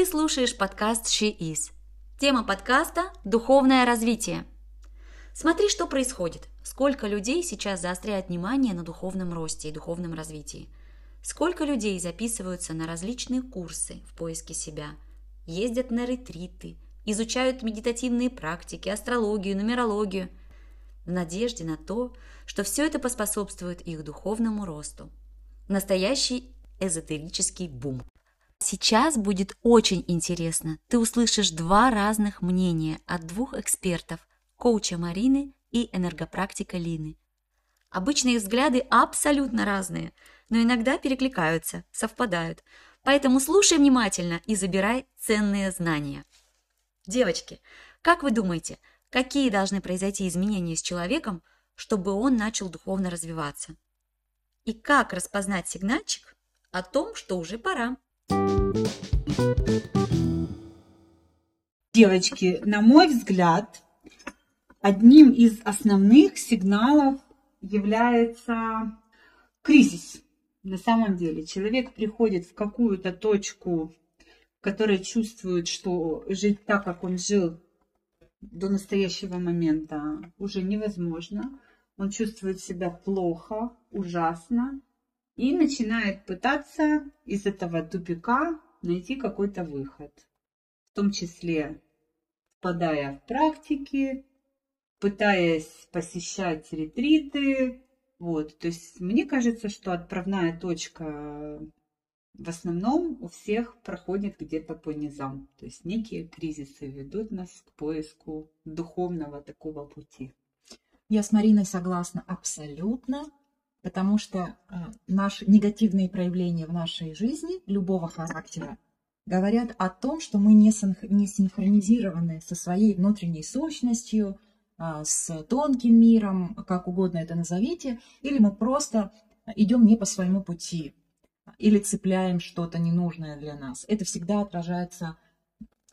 Ты слушаешь подкаст She Is. Тема подкаста – духовное развитие. Смотри, что происходит. Сколько людей сейчас заостряют внимание на духовном росте и духовном развитии. Сколько людей записываются на различные курсы в поиске себя, ездят на ретриты, изучают медитативные практики, астрологию, нумерологию, в надежде на то, что все это поспособствует их духовному росту. Настоящий эзотерический бум. Сейчас будет очень интересно. Ты услышишь два разных мнения от двух экспертов – коуча Марины и энергопрактика Лины. Обычно их взгляды абсолютно разные, но иногда перекликаются, совпадают. Поэтому слушай внимательно и забирай ценные знания. Девочки, как вы думаете, какие должны произойти изменения с человеком, чтобы он начал духовно развиваться? И как распознать сигнальчик о том, что уже пора? Девочки, на мой взгляд, одним из основных сигналов является кризис. На самом деле человек приходит в какую-то точку, в которой чувствует, что жить так, как он жил до настоящего момента, уже невозможно. Он чувствует себя плохо, ужасно и начинает пытаться из этого тупика найти какой-то выход. В том числе впадая в практики, пытаясь посещать ретриты. Вот. То есть мне кажется, что отправная точка в основном у всех проходит где-то по низам. То есть некие кризисы ведут нас к поиску духовного такого пути. Я с Мариной согласна абсолютно потому что э, наши негативные проявления в нашей жизни любого характера говорят о том, что мы не, синхронизированы со своей внутренней сущностью, а, с тонким миром, как угодно это назовите, или мы просто идем не по своему пути, или цепляем что-то ненужное для нас. Это всегда отражается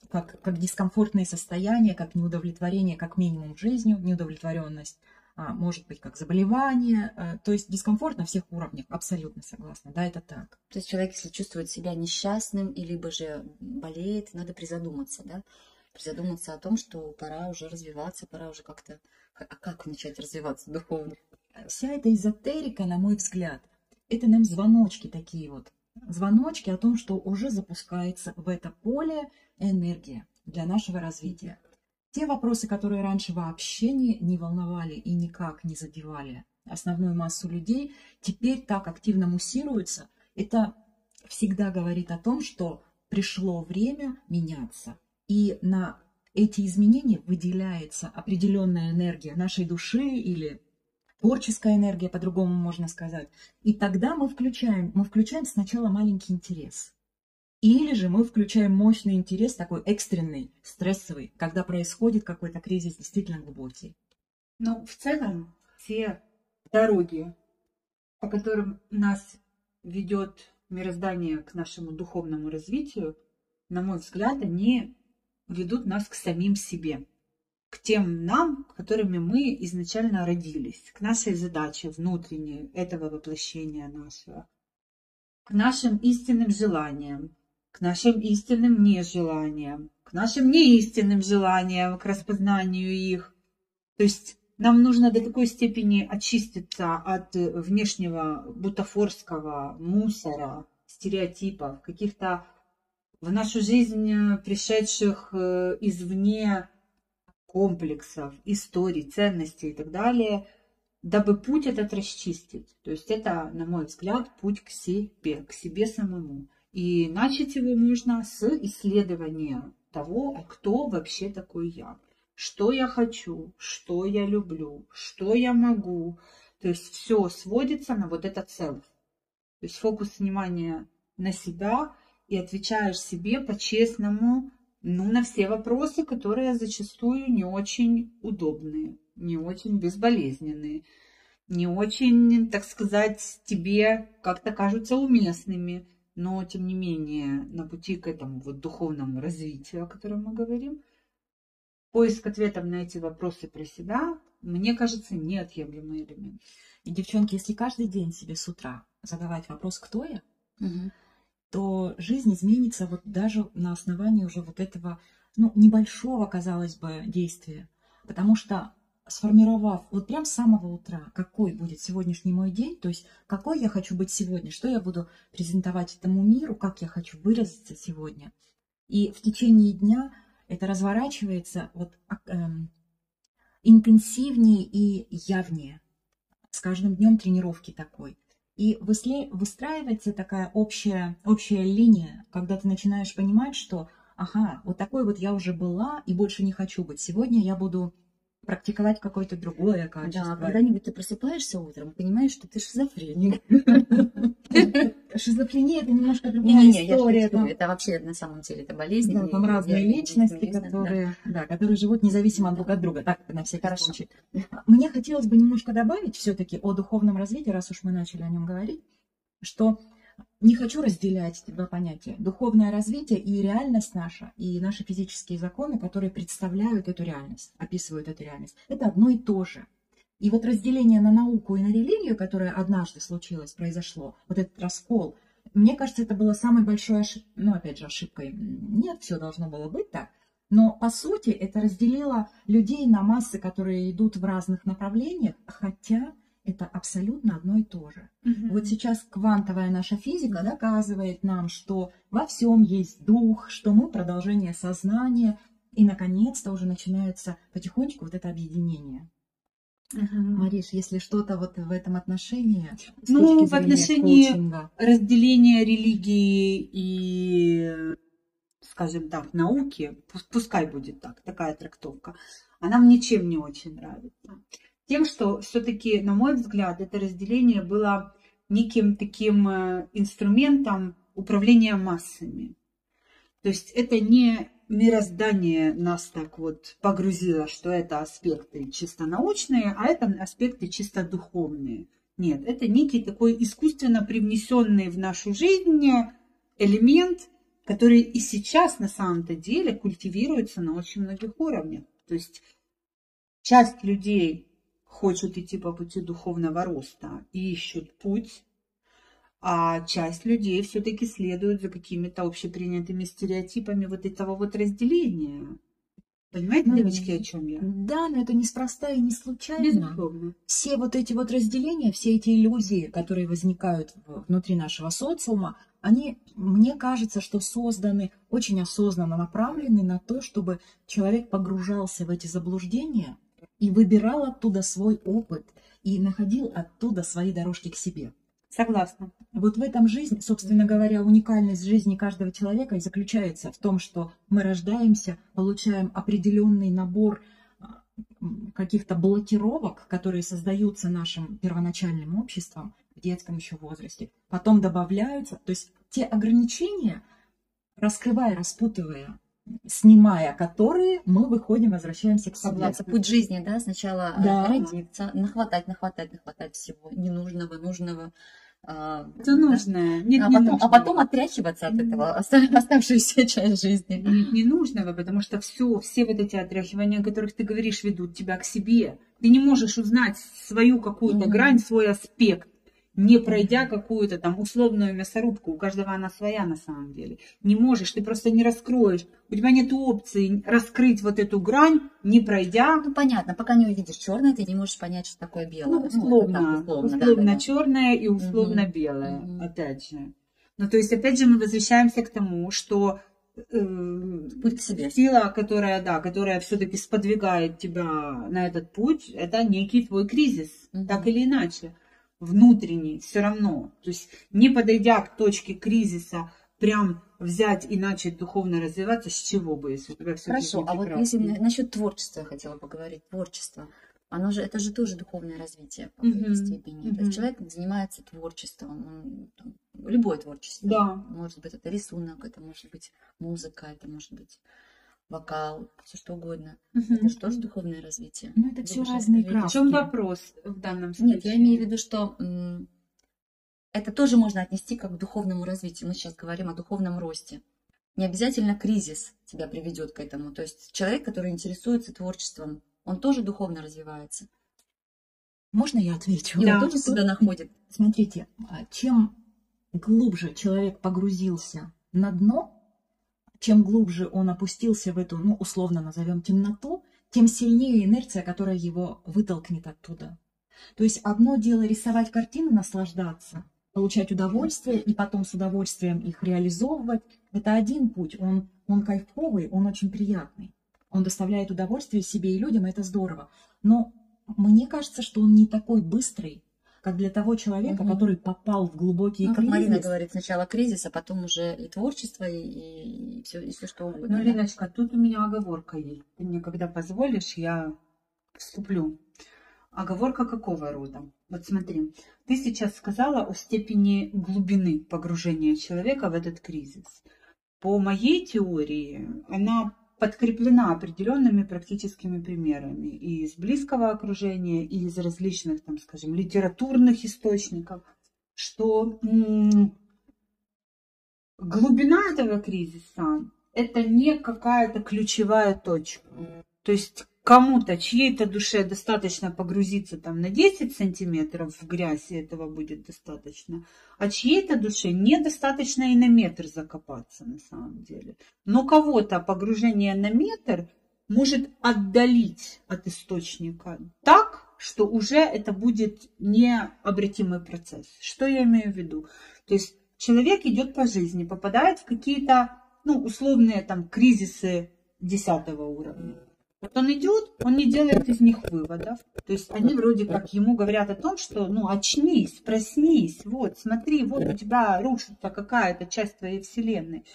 как, как дискомфортное состояние, как неудовлетворение, как минимум жизнью, неудовлетворенность может быть как заболевание, а, то есть дискомфорт на всех уровнях, абсолютно согласна, да, это так. То есть человек, если чувствует себя несчастным, и либо же болеет, надо призадуматься, да, призадуматься о том, что пора уже развиваться, пора уже как-то, а как начать развиваться духовно? Вся эта эзотерика, на мой взгляд, это нам звоночки такие вот, звоночки о том, что уже запускается в это поле энергия для нашего развития. Те вопросы, которые раньше вообще не, не волновали и никак не задевали основную массу людей, теперь так активно муссируются. Это всегда говорит о том, что пришло время меняться. И на эти изменения выделяется определенная энергия нашей души или творческая энергия, по-другому можно сказать. И тогда мы включаем, мы включаем сначала маленький интерес. Или же мы включаем мощный интерес, такой экстренный, стрессовый, когда происходит какой-то кризис действительно глубокий. Ну, в целом, все дороги, по которым нас ведет мироздание к нашему духовному развитию, на мой взгляд, они ведут нас к самим себе, к тем нам, которыми мы изначально родились, к нашей задаче внутренней этого воплощения нашего, к нашим истинным желаниям, к нашим истинным нежеланиям, к нашим неистинным желаниям, к распознанию их. То есть нам нужно до такой степени очиститься от внешнего бутафорского мусора, стереотипов, каких-то в нашу жизнь пришедших э, извне комплексов, историй, ценностей и так далее, дабы путь этот расчистить. То есть это, на мой взгляд, путь к себе, к себе самому. И начать его можно с исследования того, а кто вообще такой я. Что я хочу, что я люблю, что я могу. То есть все сводится на вот это целое. То есть фокус внимания на себя и отвечаешь себе по-честному ну, на все вопросы, которые зачастую не очень удобные, не очень безболезненные, не очень, так сказать, тебе как-то кажутся уместными но тем не менее на пути к этому вот духовному развитию, о котором мы говорим, поиск ответов на эти вопросы про себя, мне кажется, неотъемлемый элемент. И, девчонки, если каждый день себе с утра задавать вопрос «Кто я?», угу. то жизнь изменится вот даже на основании уже вот этого, ну, небольшого, казалось бы, действия. Потому что сформировав вот прям с самого утра, какой будет сегодняшний мой день, то есть какой я хочу быть сегодня, что я буду презентовать этому миру, как я хочу выразиться сегодня. И в течение дня это разворачивается вот эм, интенсивнее и явнее. С каждым днем тренировки такой. И выстраивается такая общая, общая линия, когда ты начинаешь понимать, что ага, вот такой вот я уже была и больше не хочу быть. Сегодня я буду практиковать какое-то другое качество. Да, когда-нибудь ты просыпаешься утром, понимаешь, что ты шизофреник. Шизофрения – это немножко другая история. Это вообще на самом деле это болезнь. Да, там разные личности, которые, да, которые живут независимо друг от друга. Так, на всякий случай. Мне хотелось бы немножко добавить все-таки о духовном развитии, раз уж мы начали о нем говорить, что не хочу разделять два понятия. Духовное развитие и реальность наша, и наши физические законы, которые представляют эту реальность, описывают эту реальность. Это одно и то же. И вот разделение на науку и на религию, которое однажды случилось, произошло, вот этот раскол, мне кажется, это было самой большой ошибкой, ну, опять же, ошибкой. Нет, все должно было быть так. Но, по сути, это разделило людей на массы, которые идут в разных направлениях, хотя это абсолютно одно и то же. Угу. Вот сейчас квантовая наша физика доказывает нам, что во всем есть дух, что мы продолжение сознания, и наконец-то уже начинается потихонечку вот это объединение. Угу. Мариш, если что-то вот в этом отношении, ну, в отношении коучинга... разделения религии и, скажем так, науки, пускай будет так, такая трактовка, она мне чем не очень нравится тем, что все-таки, на мой взгляд, это разделение было неким таким э, инструментом управления массами. То есть это не мироздание нас так вот погрузило, что это аспекты чисто научные, а это аспекты чисто духовные. Нет, это некий такой искусственно привнесенный в нашу жизнь элемент, который и сейчас на самом-то деле культивируется на очень многих уровнях. То есть часть людей хочут идти по пути духовного роста и ищут путь, а часть людей все-таки следуют за какими-то общепринятыми стереотипами вот этого вот разделения. Понимаете, ну, девочки, о чем я? Да, но это неспроста и не случайно. Безусловно. Все вот эти вот разделения, все эти иллюзии, которые возникают внутри нашего социума, они, мне кажется, что созданы очень осознанно направлены на то, чтобы человек погружался в эти заблуждения, и выбирал оттуда свой опыт и находил оттуда свои дорожки к себе. Согласна. Вот в этом жизнь, собственно говоря, уникальность жизни каждого человека и заключается в том, что мы рождаемся, получаем определенный набор а, каких-то блокировок, которые создаются нашим первоначальным обществом в детском еще возрасте, потом добавляются, то есть те ограничения, раскрывая, распутывая снимая которые, мы выходим, возвращаемся к себе. Путь жизни, да, сначала э, да. родиться, нахватать, нахватать, нахватать всего ненужного, нужного. А, Это да? нужное. Нет, а, не потом, а потом отряхиваться от этого оставшуюся часть жизни. Нет, ненужного, потому что все, все вот эти отряхивания, о которых ты говоришь, ведут тебя к себе. Ты не можешь узнать свою какую-то mm-hmm. грань, свой аспект не пройдя какую-то там условную мясорубку, у каждого она своя на самом деле. Не можешь, ты просто не раскроешь. У тебя нет опции раскрыть вот эту грань, не пройдя. Ну понятно, пока не увидишь черное, ты не можешь понять, что такое белое. Ну, условно, ну, условно, условно да, черное да. и условно угу. белое, угу. опять же. Ну, то есть, опять же, мы возвращаемся к тому, что э, путь к себе. Сила, которая, да, которая все-таки сподвигает тебя на этот путь, это некий твой кризис, угу. так или иначе внутренний все равно. То есть не подойдя к точке кризиса, прям взять и начать духовно развиваться, с чего бы, если у тебя все Хорошо, а вот если насчет творчества я хотела поговорить, творчество. Оно же, это же тоже духовное развитие по mm-hmm. степени. Mm-hmm. То есть человек занимается творчеством, он, там, любое творчество. Да. Может быть, это рисунок, это может быть музыка, это может быть вокал, все что угодно. Угу. Это же тоже духовное развитие. Ну, это все разные краски. В чем вопрос в данном случае? Нет, я имею в виду, что это тоже можно отнести как к духовному развитию. Мы сейчас говорим о духовном росте. Не обязательно кризис тебя приведет к этому. То есть человек, который интересуется творчеством, он тоже духовно развивается. Можно я отвечу? И да. он тоже себя находит. Смотрите, а чем глубже человек погрузился на дно, чем глубже он опустился в эту, ну, условно назовем, темноту, тем сильнее инерция, которая его вытолкнет оттуда. То есть одно дело рисовать картины, наслаждаться, получать удовольствие и потом с удовольствием их реализовывать. Это один путь, он, он кайфовый, он очень приятный. Он доставляет удовольствие себе и людям, это здорово. Но мне кажется, что он не такой быстрый, как для того человека, угу. который попал в глубокий ну, кризис. Марина говорит, сначала кризис, а потом уже и творчество, и, и, все, и все что угодно. Ну, Леночка, тут у меня оговорка есть. Ты мне когда позволишь, я вступлю. Оговорка какого рода? Вот смотри, ты сейчас сказала о степени глубины погружения человека в этот кризис. По моей теории, она подкреплена определенными практическими примерами и из близкого окружения, и из различных, там, скажем, литературных источников, что глубина этого кризиса – это не какая-то ключевая точка. То есть кому-то, чьей-то душе достаточно погрузиться там на 10 сантиметров в грязь, и этого будет достаточно, а чьей-то душе недостаточно и на метр закопаться на самом деле. Но кого-то погружение на метр может отдалить от источника так, что уже это будет необратимый процесс. Что я имею в виду? То есть человек идет по жизни, попадает в какие-то ну, условные там кризисы десятого уровня вот он идет, он не делает из них выводов. То есть они вроде как ему говорят о том, что ну очнись, проснись, вот смотри, вот у тебя рушится какая-то часть твоей вселенной.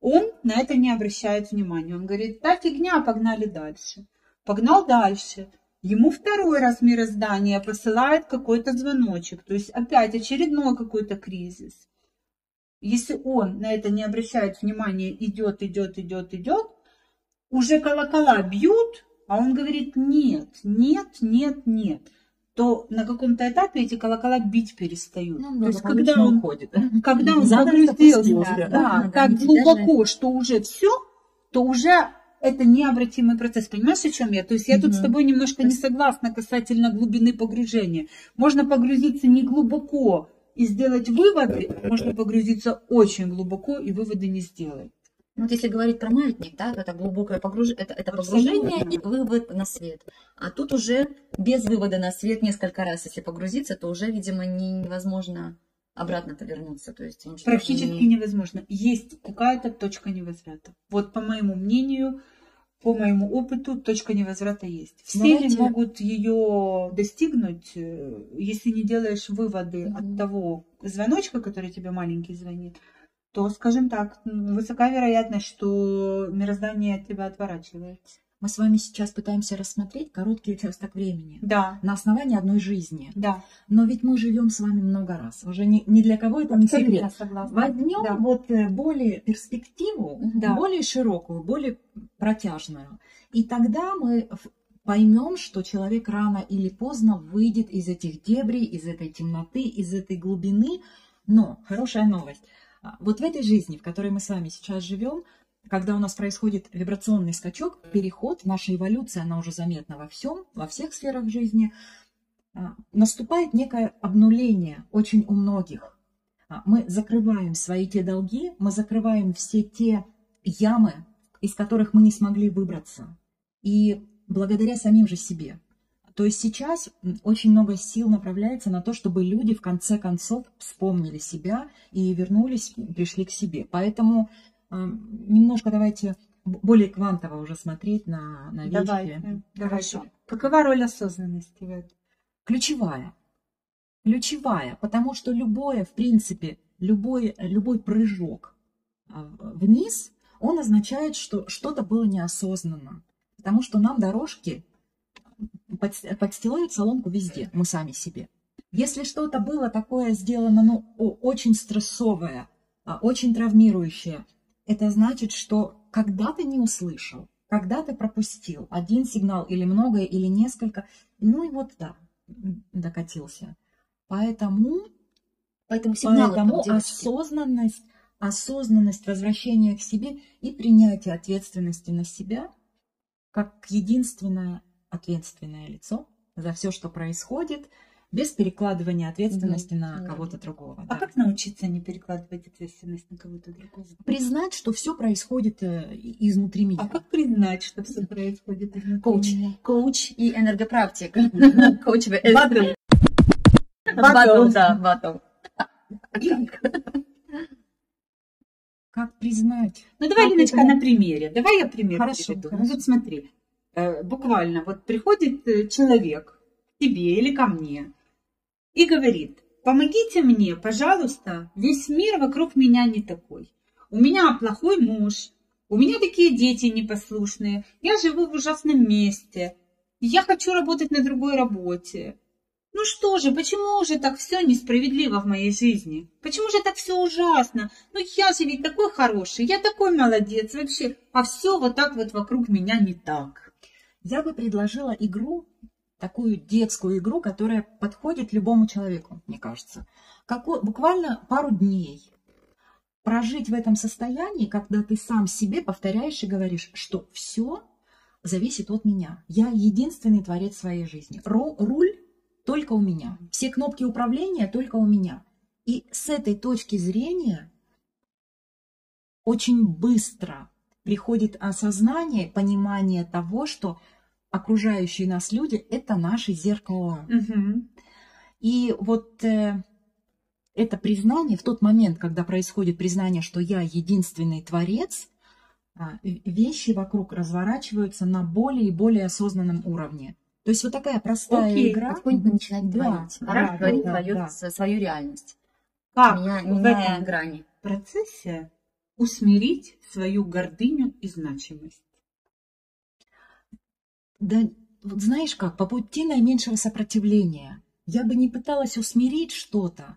Он на это не обращает внимания. Он говорит, да фигня, погнали дальше. Погнал дальше. Ему второй раз мироздание посылает какой-то звоночек. То есть опять очередной какой-то кризис. Если он на это не обращает внимания, идет, идет, идет, идет, уже колокола бьют, а он говорит нет, нет, нет, нет, то на каком-то этапе эти колокола бить перестают. Ну, то есть когда он уходит, когда он погрузился да, да, так глубоко, даже... что уже все, то уже это необратимый процесс. Понимаешь, о чем я? То есть я тут с тобой немножко не согласна касательно глубины погружения. Можно погрузиться не глубоко и сделать выводы, можно погрузиться очень глубоко и выводы не сделать. Ну, вот если говорить про маятник, да, это глубокое погруж... это, это погружение и вывод на свет. А тут уже без вывода на свет несколько раз, если погрузиться, то уже, видимо, не, невозможно обратно повернуться. То есть Практически не... невозможно. Есть какая-то точка невозврата. Вот по моему мнению, по моему опыту, точка невозврата есть. Все Давайте... ли могут ее достигнуть, э, если не делаешь выводы mm-hmm. от того звоночка, который тебе маленький звонит, то, скажем так, высока вероятность, что мироздание от тебя отворачивается. Мы с вами сейчас пытаемся рассмотреть короткий участок времени. Да. На основании одной жизни. Да. Но ведь мы живем с вами много раз. Уже ни, ни для кого это не секрет. Возьмем да. вот э, более перспективу, да. более широкую, более протяжную. И тогда мы поймем, что человек рано или поздно выйдет из этих дебрей, из этой темноты, из этой глубины. Но хорошая новость – вот в этой жизни, в которой мы с вами сейчас живем, когда у нас происходит вибрационный скачок, переход, наша эволюция, она уже заметна во всем, во всех сферах жизни, а, наступает некое обнуление очень у многих. А, мы закрываем свои те долги, мы закрываем все те ямы, из которых мы не смогли выбраться. И благодаря самим же себе. То есть сейчас очень много сил направляется на то, чтобы люди в конце концов вспомнили себя и вернулись, пришли к себе. Поэтому э, немножко давайте более квантово уже смотреть на, на вещи. Давайте. Хорошо. Какова роль осознанности в этом? Ключевая. Ключевая, потому что любое, в принципе, любой, любой прыжок а, вниз, он означает, что что-то было неосознанно. Потому что нам дорожки подстилают соломку везде, мы сами себе. Если что-то было такое сделано, ну, очень стрессовое, а, очень травмирующее, это значит, что когда ты не услышал, когда ты пропустил один сигнал или многое, или несколько, ну и вот да, докатился. Поэтому, поэтому, поэтому осознанность, осознанность возвращения к себе и принятие ответственности на себя как единственное ответственное лицо за все, что происходит, без перекладывания ответственности Мгм. на кого-то другого. А да. как научиться не перекладывать ответственность на кого-то другого? Признать, что все происходит э, изнутри меня. А как признать, что все происходит изнутри Коуч. меня? Коуч и энергопрактик. Коуч в Батл. Батл, да, батл. Как признать? Ну давай, Как Леночка, это? на примере. Давай я пример Хорошо, приведу. Ну вот смотри, буквально вот приходит э, человек к тебе или ко мне и говорит, помогите мне, пожалуйста, весь мир вокруг меня не такой. У меня плохой муж, у меня такие дети непослушные, я живу в ужасном месте, я хочу работать на другой работе. Ну что же, почему же так все несправедливо в моей жизни? Почему же так все ужасно? Ну я же ведь такой хороший, я такой молодец вообще, а все вот так вот вокруг меня не так. Я бы предложила игру, такую детскую игру, которая подходит любому человеку, мне кажется. Како- буквально пару дней прожить в этом состоянии, когда ты сам себе повторяешь и говоришь, что все зависит от меня. Я единственный творец своей жизни. Ру- руль только у меня. Все кнопки управления только у меня. И с этой точки зрения очень быстро приходит осознание, понимание того, что окружающие нас люди – это наше зеркало. Мгм. И вот э, это признание, в тот момент, когда происходит признание, что я единственный творец, а, вещи вокруг разворачиваются на более и более осознанном уровне. То есть вот такая простая Окей, игра. Потихоньку начинать Да, творить. да, Да, да, творить да, свою, да. свою реальность. Как Меня- в этом грани. процессе усмирить свою гордыню и значимость? Да, вот знаешь как, по пути наименьшего сопротивления. Я бы не пыталась усмирить что-то,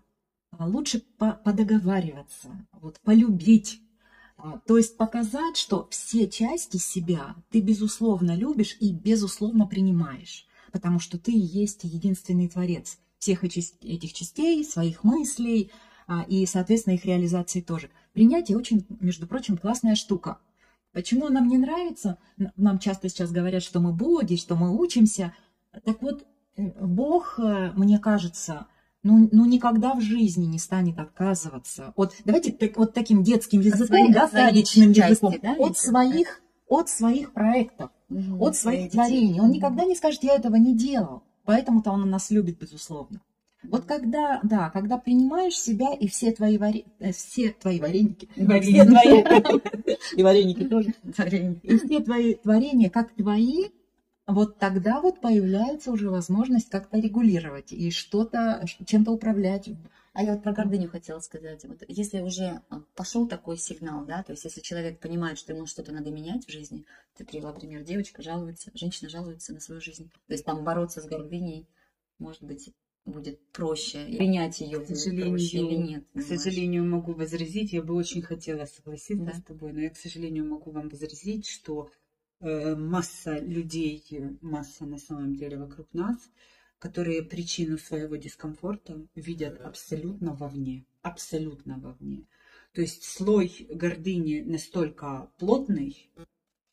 а лучше по- подоговариваться, вот, полюбить. А, То есть показать, что все части себя ты безусловно любишь и безусловно принимаешь, потому что ты и есть единственный творец всех эти- этих частей, своих мыслей а, и, соответственно, их реализации тоже. Принятие очень, между прочим, классная штука. Почему нам не нравится? Нам часто сейчас говорят, что мы боги, что мы учимся. Так вот, э, Бог, э, мне кажется, ну, ну никогда в жизни не станет отказываться от, давайте так- вот таким детским языком, да, от своих садичным части, языком, да, от своих, от своих проектов, Мгм. от своих творений. Он Мгм. никогда не скажет, я этого не делал. Поэтому-то он нас любит, безусловно. Вот когда, да, когда принимаешь себя и все твои, варе- э, все твои вареники, Вареники. все твои, и вареники тоже, и все твои творения как твои, вот тогда вот появляется уже возможность как-то регулировать и что-то, чем-то управлять. А я вот про гордыню хотела сказать. Вот если уже а, пошел такой сигнал, да, то есть если человек понимает, что ему что-то надо менять в жизни, ты привела пример, девочка жалуется, женщина жалуется на свою жизнь. То есть там бороться с гордыней, может быть, будет проще. Принять ее К проще или сожалению, нет. к сожалению, могу возразить, я бы очень хотела согласиться Да. с тобой, но я, к сожалению, могу вам возразить, что э, масса людей, масса на самом деле вокруг нас, которые причину своего дискомфорта видят абсолютно вовне, абсолютно вовне. То есть слой гордыни настолько плотный,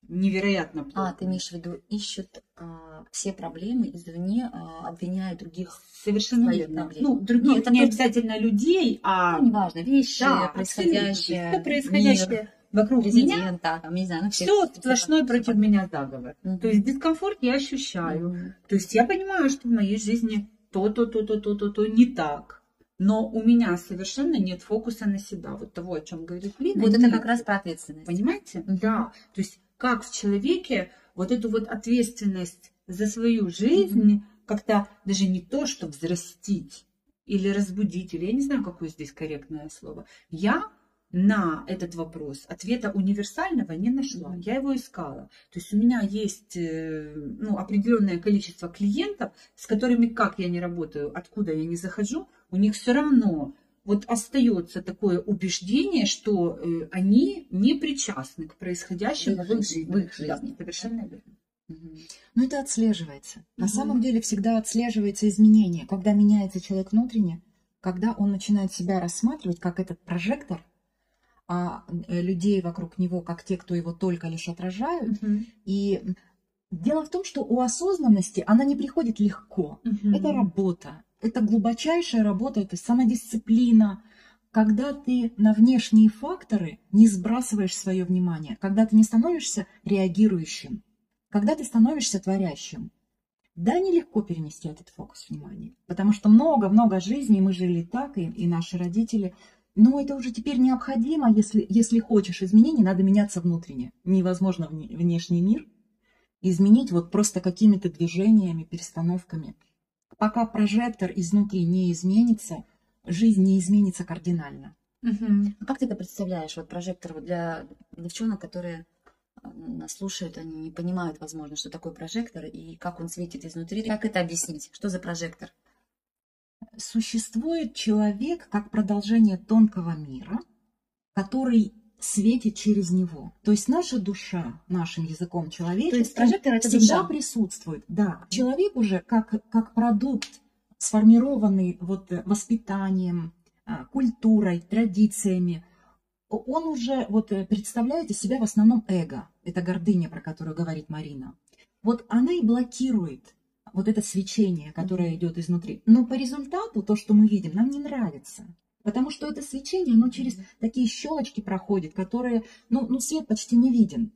невероятно плотный. А, ты имеешь в виду, ищут а, все проблемы извне, а, обвиняя других. Совершенно свои верно. Ну, друг- Ну, не, это не тот- обязательно людей, а Ну, неважно, вещи, да, происходящее, все происходящее мир, вокруг меня, там, не знаю, ну, все всех- сплошной против меня заговор. Мгм. То есть дискомфорт я ощущаю. Мгм. То есть я понимаю, что в моей жизни то-то, то-то, то-то, то не так. Но у меня совершенно нет фокуса на себя. Вот того, о чем говорит Лина. Вот это как раз про ответственность. Понимаете? Да. То есть как в человеке вот эту вот ответственность за свою жизнь как-то даже не то, что взрастить или разбудить, или я не знаю, какое здесь корректное слово. Я на этот вопрос ответа универсального не нашла. Мгм. Я его искала. То есть у меня есть э, ну, определенное количество клиентов, с которыми как я не работаю, откуда я не захожу, у них все равно вот остается такое убеждение, что э, они не причастны к происходящему В их их жи- жизни. в их Да, жизни. совершенно верно. Но это отслеживается. На Мгм. самом деле всегда отслеживается изменение, когда меняется человек внутренне, когда он начинает себя рассматривать как этот прожектор, а э, людей вокруг него как те, кто его только лишь отражают. И дело в том, что у осознанности она не приходит легко. Мгм. Это работа. Это глубочайшая работа, это самодисциплина, когда ты на внешние факторы не сбрасываешь свое внимание, когда ты не становишься реагирующим, когда ты становишься творящим. Да, нелегко перенести этот фокус внимания, потому что много-много жизней мы жили так, и, и наши родители. Но это уже теперь необходимо, если, если хочешь изменений, надо меняться внутренне. Невозможно внешний мир изменить вот просто какими-то движениями, перестановками. Пока прожектор изнутри не изменится, жизнь не изменится кардинально. Угу. А как ты это представляешь, вот прожектор вот для девчонок, которые э, нас слушают, они не понимают, возможно, что такое прожектор и как он светит изнутри. Как это объяснить? Что за прожектор? Существует человек как продолжение тонкого мира, который светит через него. То есть наша душа, нашим языком человеческим, всегда душа. присутствует. Да. Человек уже как, как продукт сформированный вот э, воспитанием, а, культурой, традициями, он уже вот э, представляет из себя в основном эго. Это гордыня, про которую говорит Марина. Вот она и блокирует вот это свечение, которое идет изнутри. Но по результату то, что мы видим, нам не нравится. Потому что это свечение, оно через такие щелочки проходит, которые, ну, ну свет почти не виден.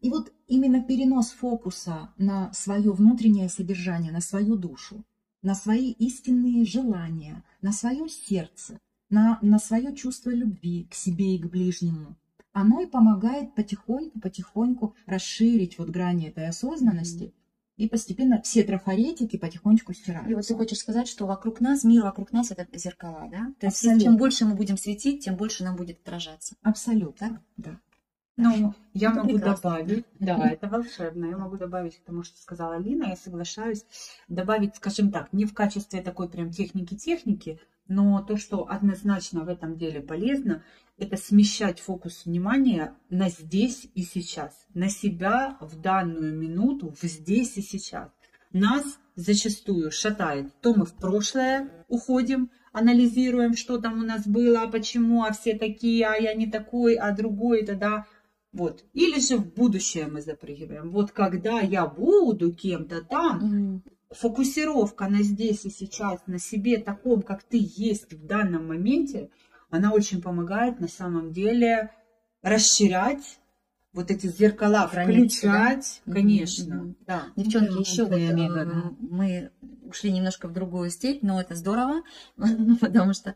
И вот именно перенос фокуса на свое внутреннее содержание, на свою душу, на свои истинные желания, на свое сердце, на, на свое чувство любви к себе и к ближнему. Оно и помогает потихоньку-потихоньку расширить вот грани этой осознанности. И постепенно все трафаретики потихонечку стираются. И вот ты хочешь сказать, что вокруг нас, мир вокруг нас это зеркала, да? То есть чем больше мы будем светить, тем больше нам будет отражаться. Абсолютно, так? да. Ну, я это могу прекрасно. добавить, да, это волшебно, я могу добавить к тому, что сказала Лина, я соглашаюсь, добавить, скажем так, не в качестве такой прям техники-техники, но то, что однозначно в этом деле полезно, это смещать фокус внимания на здесь и сейчас, на себя в данную минуту, в здесь и сейчас. Нас зачастую шатает, то мы в прошлое уходим, анализируем, что там у нас было, а почему, а все такие, а я не такой, а другой, тогда вот. Или же в будущее мы запрыгиваем. Вот когда я буду кем-то там, фокусировка на здесь и сейчас, на себе таком, как ты есть в данном моменте, она очень помогает на самом деле расширять вот эти зеркала, Границы, включать, да? конечно. Mm-hmm. Да. Девчонки, еще вот, э, мы ушли немножко в другую степь, но это здорово, потому что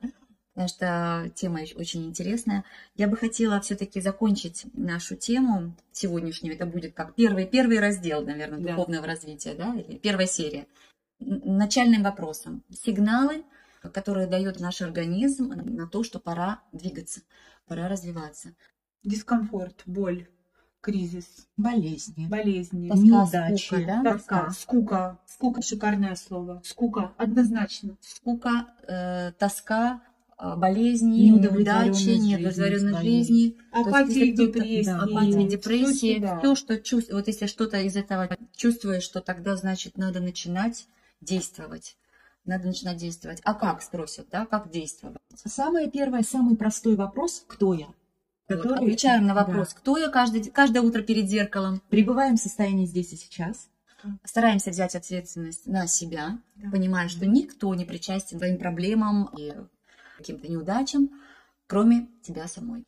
потому что тема очень интересная. Я бы хотела все-таки закончить нашу тему сегодняшнюю. Это будет как первый, первый раздел, наверное, да. духовного развития, да, или первая серия. Начальным вопросом. Сигналы, которые дает наш организм на то, что пора двигаться, пора развиваться. Дискомфорт, боль, кризис, болезни, болезни, тоска, неудачи, скука, да? тоска, скука, скука, шикарное слово, скука, однозначно, скука, э, тоска, болезни, неудачи, неудовлетворенной жизни, апатия, депрессия, апатия, депрессия, да. все, что чувствуешь, вот если что-то из этого чувствуешь, что тогда, значит, надо начинать действовать. Надо начинать действовать. А как, спросят, да, как действовать? Самое первое, самый простой вопрос, кто я? Который... Вот, отвечаем на вопрос, да. кто я каждый, каждое утро перед зеркалом. Пребываем в состоянии здесь и сейчас. Стараемся взять ответственность на себя, да. понимая, что никто не причастен к твоим проблемам и каким-то неудачам, кроме тебя самой.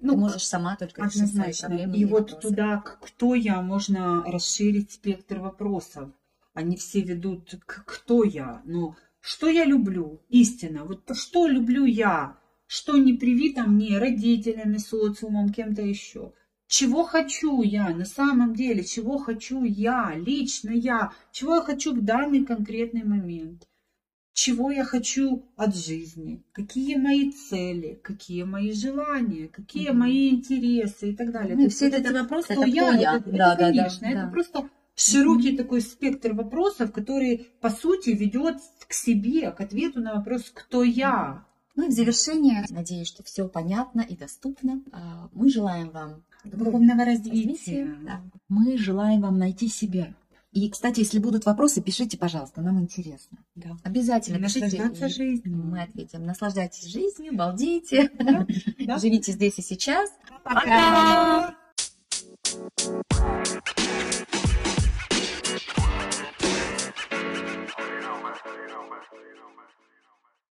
Ну, Ты можешь сама только решить свои проблемы. И, и вот вопросы. туда, кто я, можно расширить спектр вопросов. Они все ведут к кто я. Но что я люблю? Истина. Вот что люблю я? Что не привито мне родителями, социумом, кем-то еще? Чего хочу я на самом деле? Чего хочу я, лично я? Чего я хочу в данный конкретный момент? Чего я хочу от жизни, какие мои цели, какие мои желания, какие mm-hmm. мои интересы и так далее. Ну, все это вопросы, это я, я. Это, да, это, да, конечно, да, это да. просто широкий mm-hmm. такой спектр вопросов, который, по сути, ведет к себе, к ответу на вопрос, кто я. Ну и в завершение, надеюсь, что все понятно и доступно. А, мы желаем вам духовного развития. Да. Мы желаем вам найти себя. И, кстати, если будут вопросы, пишите, пожалуйста, нам интересно. Да. Обязательно пишите. жизнью. Мы ответим. Наслаждайтесь жизнью, балдейте, да? Да? живите здесь и сейчас. Пока! Пока!